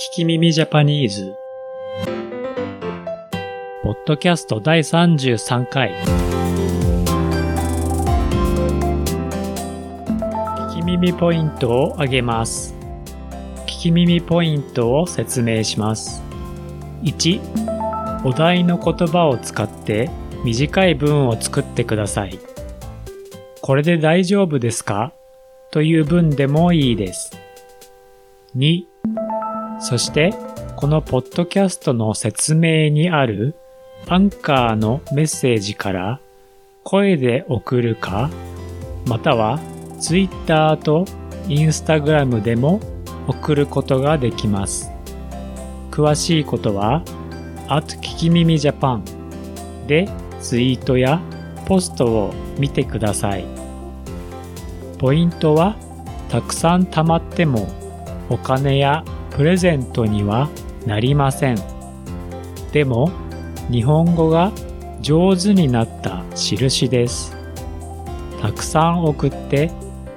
聞き耳ジャパニーズ。ポッドキャスト第33回。聞き耳ポイントをあげます。聞き耳ポイントを説明します。1、お題の言葉を使って短い文を作ってください。これで大丈夫ですか？という文でもいいです。2、そして、このポッドキャストの説明にあるアンカーのメッセージから声で送るか、または Twitter と Instagram でも送ることができます。詳しいことは、at 聞き耳ジャパンでツイートやポストを見てください。ポイントはたくさん貯まってもお金やプレゼントにはなりません。でも、日本語が上手になった印です。たくさん送って、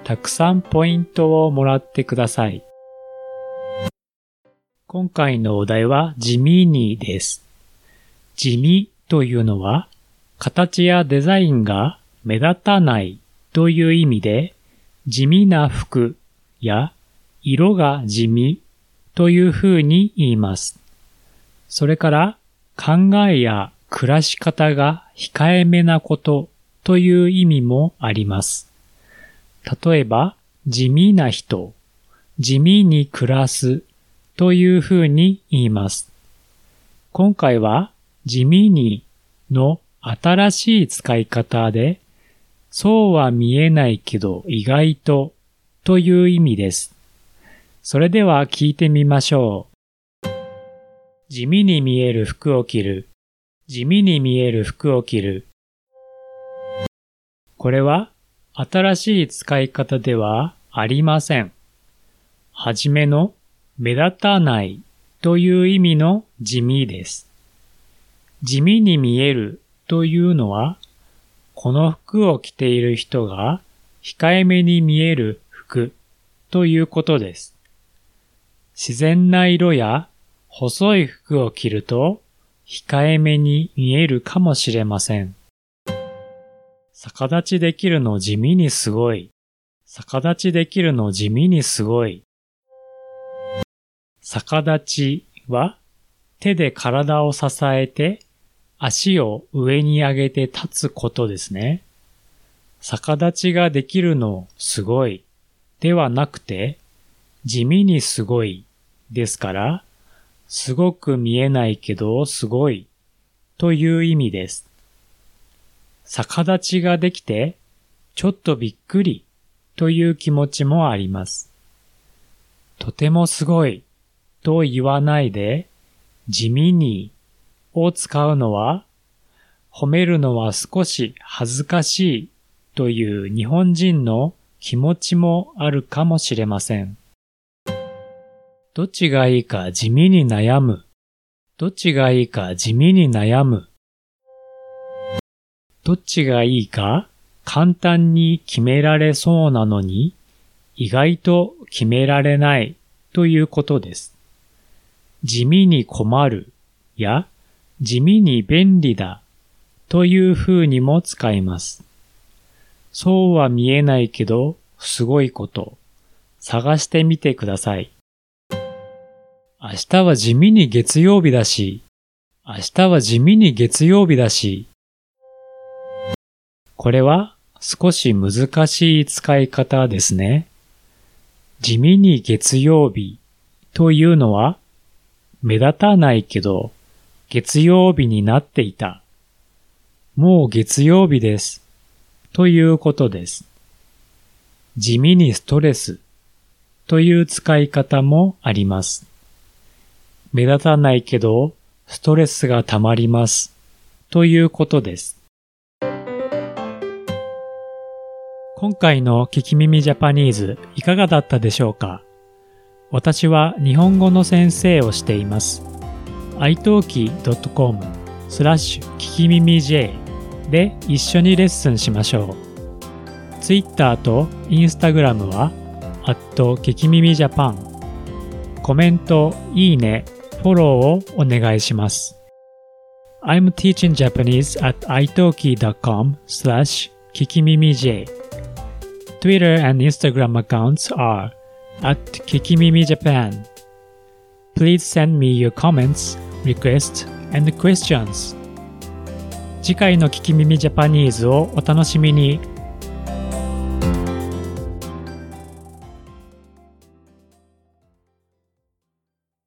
たくさんポイントをもらってください。今回のお題は地味にです。地味というのは、形やデザインが目立たないという意味で、地味な服や色が地味という風に言います。それから考えや暮らし方が控えめなことという意味もあります。例えば、地味な人、地味に暮らすという風に言います。今回は地味にの新しい使い方で、そうは見えないけど意外とという意味です。それでは聞いてみましょう。地味に見える服を着る。地味に見える服を着る。これは新しい使い方ではありません。はじめの目立たないという意味の地味です。地味に見えるというのは、この服を着ている人が控えめに見える服ということです。自然な色や細い服を着ると控えめに見えるかもしれません。逆立ちできるの地味にすごい。逆立ちできるの地味にすごい。逆立ちは手で体を支えて足を上に上げて立つことですね。逆立ちができるのすごいではなくて地味にすごいですから、すごく見えないけどすごいという意味です。逆立ちができてちょっとびっくりという気持ちもあります。とてもすごいと言わないで地味にを使うのは褒めるのは少し恥ずかしいという日本人の気持ちもあるかもしれません。どっちがいいか地味に悩む。どっちがいいか地味に悩む。どっちがいいか簡単に決められそうなのに意外と決められないということです。地味に困るや地味に便利だという風にも使います。そうは見えないけどすごいこと探してみてください。明日は地味に月曜日だし、明日は地味に月曜日だし。これは少し難しい使い方ですね。地味に月曜日というのは目立たないけど月曜日になっていた。もう月曜日です。ということです。地味にストレスという使い方もあります。目立たないけどストレスが溜まります。ということです。今回の聞き耳ジャパニーズいかがだったでしょうか？私は日本語の先生をしています。italki.com スラッシュ聞き耳 J で一緒にレッスンしましょう。Twitter と Instagram は、アット聞き耳ジャパン。コメント、いいね、フォローをお願いします。I'm teaching Japanese at italki.com slash kikimimij. Twitter and Instagram accounts are at kikimimijapan. Please send me your comments, requests, and questions. 次回の聞き耳ジャパニーズをお楽しみに。